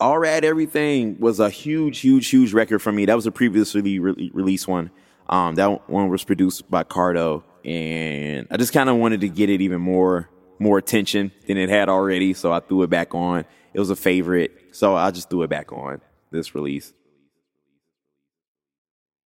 All Everything was a huge, huge, huge record for me. That was a previously re- released one. Um, that one was produced by Cardo, and I just kind of wanted to get it even more more attention than it had already, so I threw it back on. It was a favorite, so I just threw it back on this release.